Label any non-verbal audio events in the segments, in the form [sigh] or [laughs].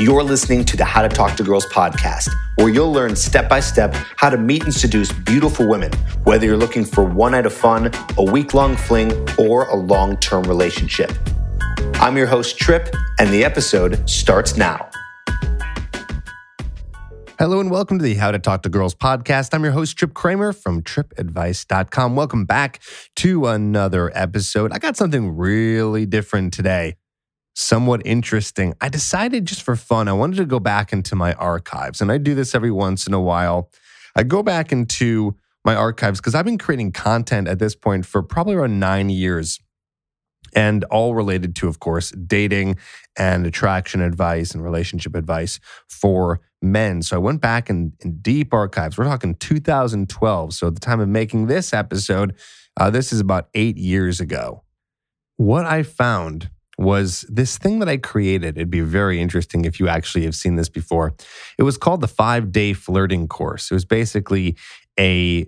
You're listening to the How to Talk to Girls podcast, where you'll learn step by step how to meet and seduce beautiful women, whether you're looking for one night of fun, a week long fling, or a long term relationship. I'm your host, Trip, and the episode starts now. Hello and welcome to the How to Talk to Girls podcast. I'm your host, Trip Kramer from tripadvice.com. Welcome back to another episode. I got something really different today, somewhat interesting. I decided just for fun, I wanted to go back into my archives, and I do this every once in a while. I go back into my archives because I've been creating content at this point for probably around nine years and all related to, of course, dating and attraction advice and relationship advice for men. So I went back in, in deep archives. We're talking 2012. So at the time of making this episode, uh, this is about eight years ago. What I found was this thing that I created. It'd be very interesting if you actually have seen this before. It was called the five day flirting course. It was basically a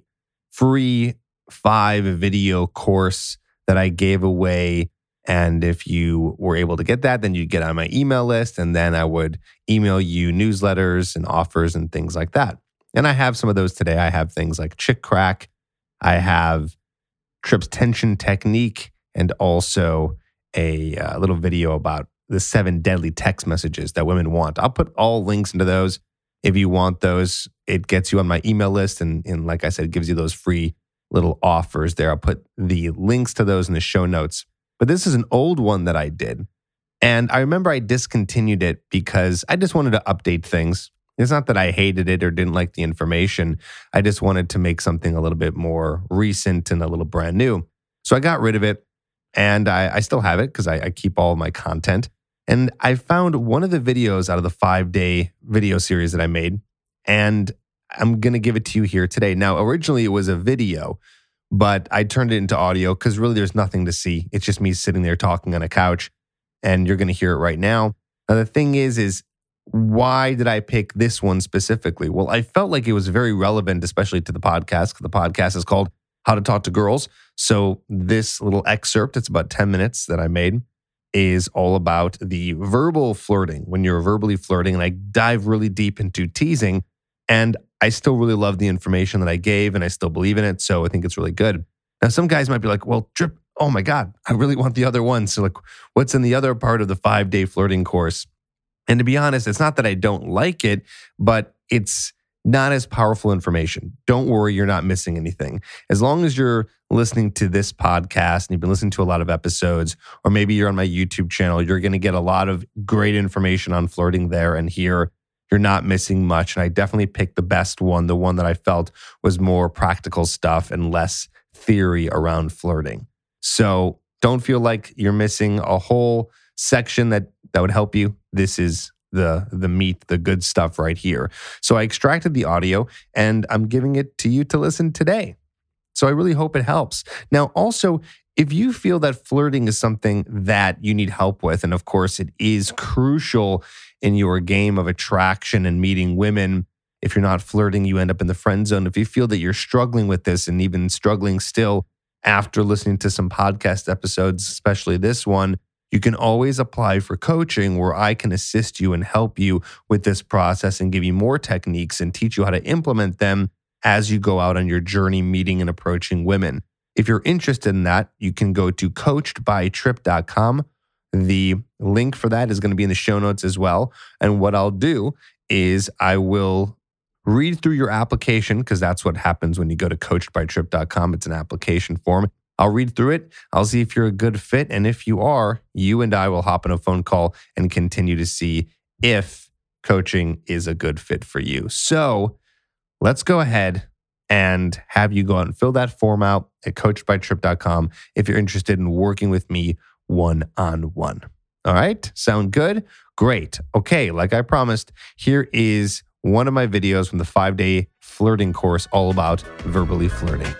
free five video course that I gave away and if you were able to get that, then you'd get on my email list. And then I would email you newsletters and offers and things like that. And I have some of those today. I have things like Chick Crack, I have Trips Tension Technique, and also a uh, little video about the seven deadly text messages that women want. I'll put all links into those. If you want those, it gets you on my email list. And, and like I said, gives you those free little offers there. I'll put the links to those in the show notes. But this is an old one that I did. And I remember I discontinued it because I just wanted to update things. It's not that I hated it or didn't like the information. I just wanted to make something a little bit more recent and a little brand new. So I got rid of it and I, I still have it because I, I keep all my content. And I found one of the videos out of the five day video series that I made. And I'm going to give it to you here today. Now, originally it was a video, but I turned it into audio because really there's nothing to see. It's just me sitting there talking on a couch, and you're going to hear it right now. Now, the thing is, is why did I pick this one specifically? Well, I felt like it was very relevant, especially to the podcast. The podcast is called How to Talk to Girls. So, this little excerpt, it's about 10 minutes that I made, is all about the verbal flirting when you're verbally flirting. And I dive really deep into teasing. And I still really love the information that I gave and I still believe in it. So I think it's really good. Now, some guys might be like, well, Trip, oh my God, I really want the other one. So, like, what's in the other part of the five day flirting course? And to be honest, it's not that I don't like it, but it's not as powerful information. Don't worry, you're not missing anything. As long as you're listening to this podcast and you've been listening to a lot of episodes, or maybe you're on my YouTube channel, you're going to get a lot of great information on flirting there and here you're not missing much. And I definitely picked the best one, the one that I felt was more practical stuff and less theory around flirting. So don't feel like you're missing a whole section that that would help you. This is the the meat, the good stuff right here. So I extracted the audio and I'm giving it to you to listen today. So I really hope it helps. Now also if you feel that flirting is something that you need help with, and of course it is crucial in your game of attraction and meeting women, if you're not flirting, you end up in the friend zone. If you feel that you're struggling with this and even struggling still after listening to some podcast episodes, especially this one, you can always apply for coaching where I can assist you and help you with this process and give you more techniques and teach you how to implement them as you go out on your journey meeting and approaching women. If you're interested in that, you can go to coachedbytrip.com. The link for that is going to be in the show notes as well. And what I'll do is I will read through your application because that's what happens when you go to coachedbytrip.com. It's an application form. I'll read through it. I'll see if you're a good fit. And if you are, you and I will hop on a phone call and continue to see if coaching is a good fit for you. So let's go ahead and have you go out and fill that form out at coachedbytrip.com if you're interested in working with me one on one. All right, sound good? Great. Okay, like I promised, here is one of my videos from the five day flirting course all about verbally flirting.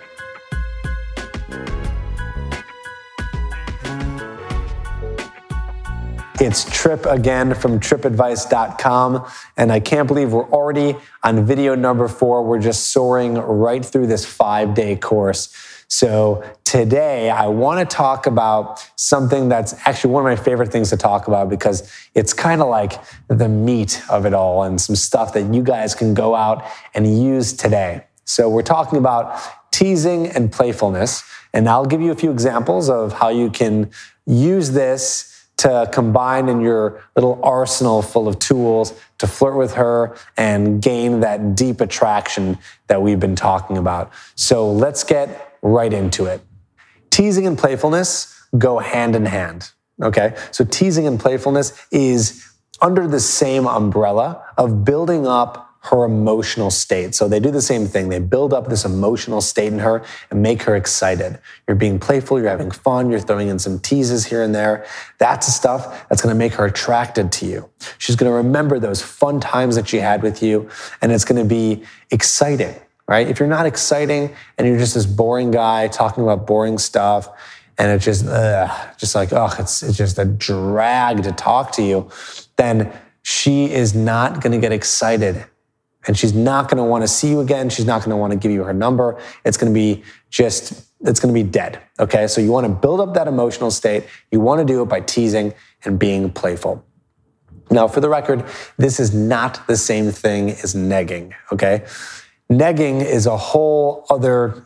It's Trip again from tripadvice.com. And I can't believe we're already on video number four. We're just soaring right through this five day course. So today I want to talk about something that's actually one of my favorite things to talk about because it's kind of like the meat of it all and some stuff that you guys can go out and use today. So we're talking about teasing and playfulness. And I'll give you a few examples of how you can use this to combine in your little arsenal full of tools to flirt with her and gain that deep attraction that we've been talking about. So let's get right into it. Teasing and playfulness go hand in hand. Okay. So teasing and playfulness is under the same umbrella of building up her emotional state. So they do the same thing. They build up this emotional state in her and make her excited. You're being playful, you're having fun, you're throwing in some teases here and there. That's the stuff that's going to make her attracted to you. She's going to remember those fun times that she had with you, and it's going to be exciting, right? If you're not exciting and you're just this boring guy talking about boring stuff, and it's just, ugh, just like, oh, it's, it's just a drag to talk to you, then she is not going to get excited and she's not going to want to see you again. She's not going to want to give you her number. It's going to be just, it's going to be dead. Okay. So you want to build up that emotional state. You want to do it by teasing and being playful. Now, for the record, this is not the same thing as negging. Okay. Negging is a whole other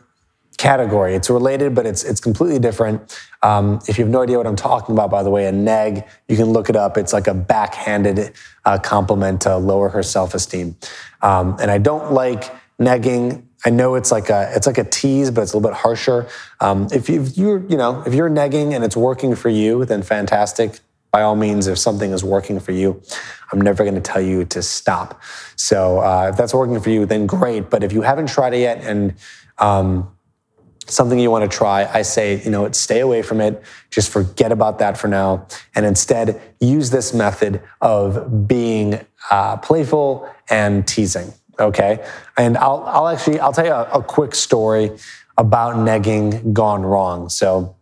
category. It's related, but it's it's completely different. Um, if you have no idea what I'm talking about, by the way, a neg, you can look it up. It's like a backhanded uh, compliment to lower her self esteem. Um, and I don't like negging. I know it's like a it's like a tease, but it's a little bit harsher. Um, if, you, you're you know if you're negging and it's working for you, then fantastic. By all means, if something is working for you, I'm never going to tell you to stop. So uh, if that's working for you, then great. But if you haven't tried it yet and um, something you want to try, I say, you know, stay away from it. Just forget about that for now. And instead, use this method of being uh, playful and teasing. Okay. And I'll, I'll actually, I'll tell you a, a quick story about negging gone wrong. So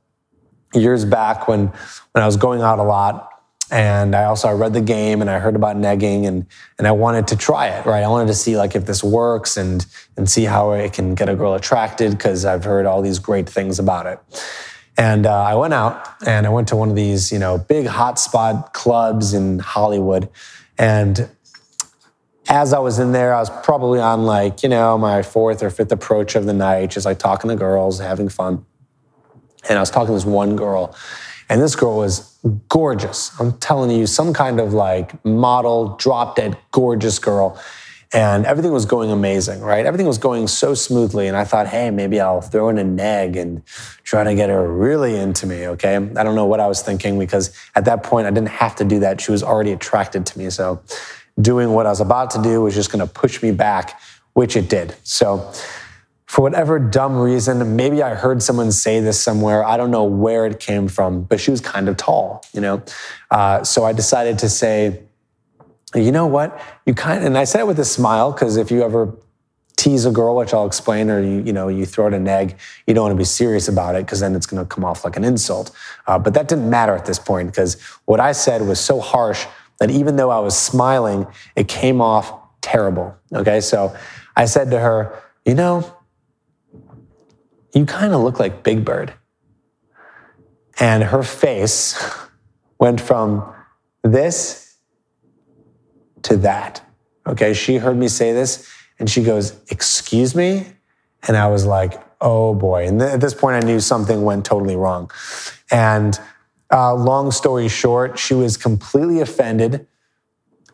years back when, when I was going out a lot, and I also I read the game and I heard about negging and and I wanted to try it, right? I wanted to see like if this works and and see how it can get a girl attracted because I've heard all these great things about it. And uh, I went out and I went to one of these, you know, big hotspot clubs in Hollywood. And as I was in there, I was probably on like, you know, my fourth or fifth approach of the night, just like talking to girls, having fun. And I was talking to this one girl and this girl was gorgeous. I'm telling you, some kind of like model, drop dead, gorgeous girl. And everything was going amazing, right? Everything was going so smoothly. And I thought, hey, maybe I'll throw in a neg and try to get her really into me, okay? I don't know what I was thinking because at that point I didn't have to do that. She was already attracted to me. So doing what I was about to do was just gonna push me back, which it did. So for whatever dumb reason, maybe I heard someone say this somewhere. I don't know where it came from, but she was kind of tall, you know? Uh, so I decided to say, you know what? You kind of, and I said it with a smile, because if you ever tease a girl, which I'll explain, or you, you know, you throw it a neg, you don't want to be serious about it because then it's going to come off like an insult. Uh, but that didn't matter at this point because what I said was so harsh that even though I was smiling, it came off terrible. Okay. So I said to her, you know, you kind of look like Big Bird. And her face [laughs] went from this to that. Okay, she heard me say this and she goes, Excuse me? And I was like, Oh boy. And th- at this point, I knew something went totally wrong. And uh, long story short, she was completely offended.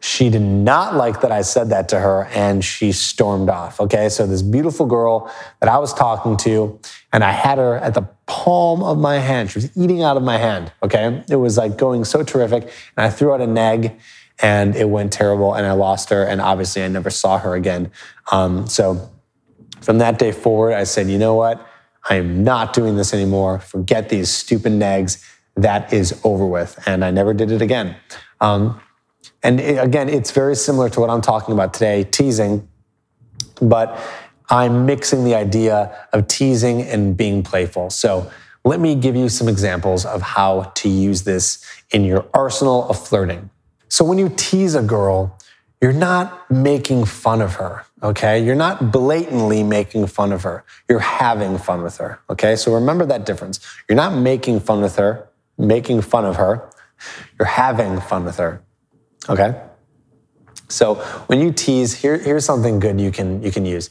She did not like that I said that to her and she stormed off. Okay. So, this beautiful girl that I was talking to, and I had her at the palm of my hand. She was eating out of my hand. Okay. It was like going so terrific. And I threw out a neg and it went terrible and I lost her. And obviously, I never saw her again. Um, so, from that day forward, I said, you know what? I am not doing this anymore. Forget these stupid negs. That is over with. And I never did it again. Um, and it, again, it's very similar to what I'm talking about today, teasing, but I'm mixing the idea of teasing and being playful. So let me give you some examples of how to use this in your arsenal of flirting. So when you tease a girl, you're not making fun of her, okay? You're not blatantly making fun of her. You're having fun with her, okay? So remember that difference. You're not making fun with her, making fun of her. You're having fun with her, okay? So when you tease, here, here's something good you can, you can use.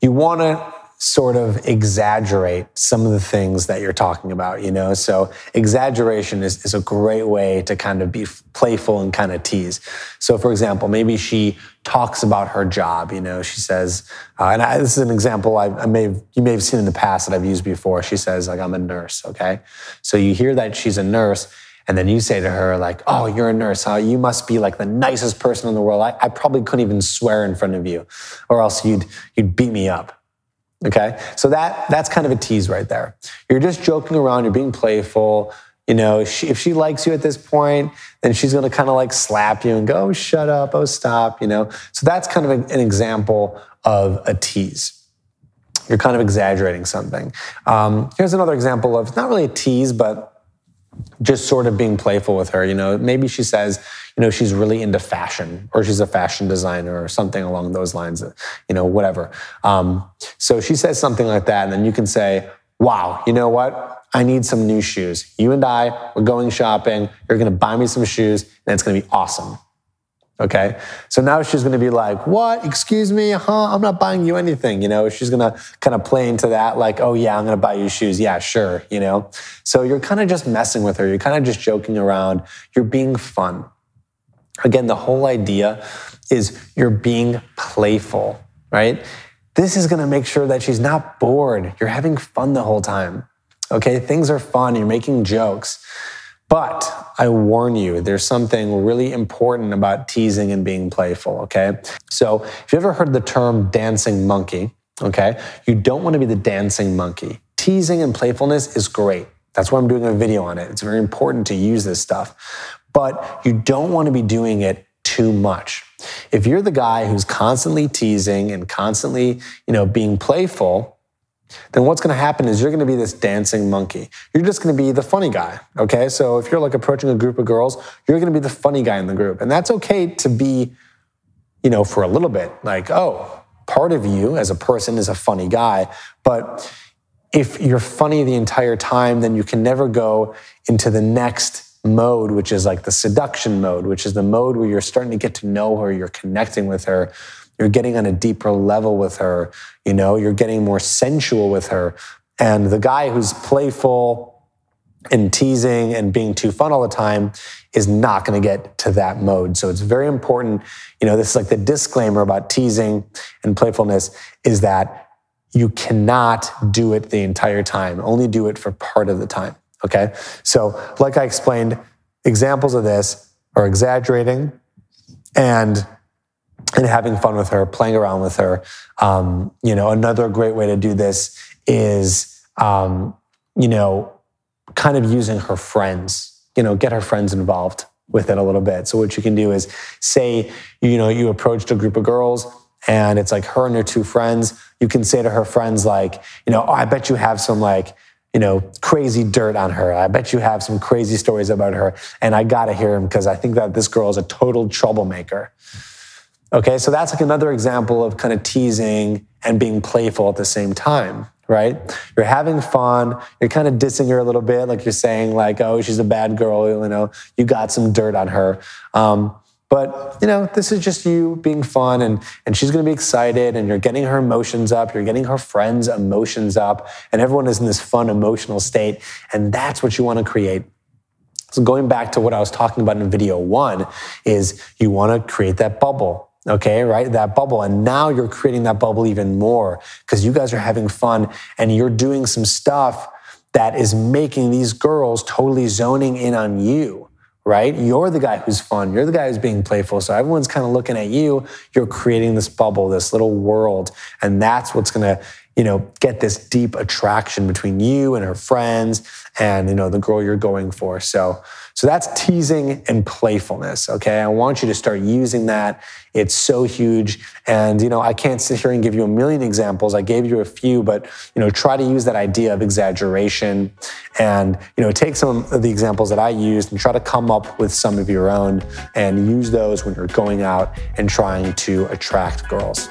You want to sort of exaggerate some of the things that you're talking about, you know? So exaggeration is, is a great way to kind of be playful and kind of tease. So for example, maybe she talks about her job, you know, she says, uh, and I, this is an example I, I may have, you may have seen in the past that I've used before. She says like, I'm a nurse, okay? So you hear that she's a nurse and then you say to her, like, oh, you're a nurse, huh? You must be like the nicest person in the world. I, I probably couldn't even swear in front of you, or else you'd, you'd beat me up. Okay. So that, that's kind of a tease right there. You're just joking around. You're being playful. You know, she, if she likes you at this point, then she's going to kind of like slap you and go, oh, shut up. Oh, stop. You know, so that's kind of an example of a tease. You're kind of exaggerating something. Um, here's another example of not really a tease, but just sort of being playful with her. You know, maybe she says, you know, she's really into fashion or she's a fashion designer or something along those lines, you know, whatever. Um, so she says something like that. And then you can say, wow, you know what? I need some new shoes. You and I, we're going shopping. You're going to buy me some shoes and it's going to be awesome. Okay. So now she's going to be like, what? Excuse me? Huh? I'm not buying you anything. You know, she's going to kind of play into that, like, oh, yeah, I'm going to buy you shoes. Yeah, sure. You know, so you're kind of just messing with her. You're kind of just joking around. You're being fun. Again, the whole idea is you're being playful, right? This is going to make sure that she's not bored. You're having fun the whole time. Okay. Things are fun. You're making jokes. But I warn you, there's something really important about teasing and being playful, okay? So if you ever heard the term dancing monkey, okay, you don't want to be the dancing monkey. Teasing and playfulness is great. That's why I'm doing a video on it. It's very important to use this stuff. But you don't want to be doing it too much. If you're the guy who's constantly teasing and constantly, you know, being playful, then what's going to happen is you're going to be this dancing monkey. You're just going to be the funny guy. Okay. So if you're like approaching a group of girls, you're going to be the funny guy in the group. And that's okay to be, you know, for a little bit like, oh, part of you as a person is a funny guy. But if you're funny the entire time, then you can never go into the next mode, which is like the seduction mode, which is the mode where you're starting to get to know her, you're connecting with her you're getting on a deeper level with her. You know, you're getting more sensual with her. And the guy who's playful and teasing and being too fun all the time is not going to get to that mode. So it's very important. You know, this is like the disclaimer about teasing and playfulness is that you cannot do it the entire time. Only do it for part of the time. Okay. So, like I explained, examples of this are exaggerating and and having fun with her, playing around with her. Um, you know, another great way to do this is, um, you know, kind of using her friends, you know, get her friends involved with it a little bit. So what you can do is say, you know, you approached a group of girls and it's like her and her two friends. You can say to her friends, like, you know, oh, I bet you have some like, you know, crazy dirt on her. I bet you have some crazy stories about her. And I got to hear them because I think that this girl is a total troublemaker. Okay, so that's like another example of kind of teasing and being playful at the same time, right? You're having fun, you're kind of dissing her a little bit, like you're saying, like, oh, she's a bad girl, you know, you got some dirt on her. Um, but you know, this is just you being fun and, and she's gonna be excited and you're getting her emotions up, you're getting her friends' emotions up, and everyone is in this fun emotional state. And that's what you want to create. So going back to what I was talking about in video one, is you want to create that bubble okay, right? That bubble. And now you're creating that bubble even more because you guys are having fun and you're doing some stuff that is making these girls totally zoning in on you, right? You're the guy who's fun. You're the guy who's being playful. So everyone's kind of looking at you. You're creating this bubble, this little world. And that's what's going to, you know, get this deep attraction between you and her friends and you know the girl you're going for. So so that's teasing and playfulness. Okay. I want you to start using that. It's so huge. And, you know, I can't sit here and give you a million examples. I gave you a few, but, you know, try to use that idea of exaggeration and, you know, take some of the examples that I used and try to come up with some of your own and use those when you're going out and trying to attract girls.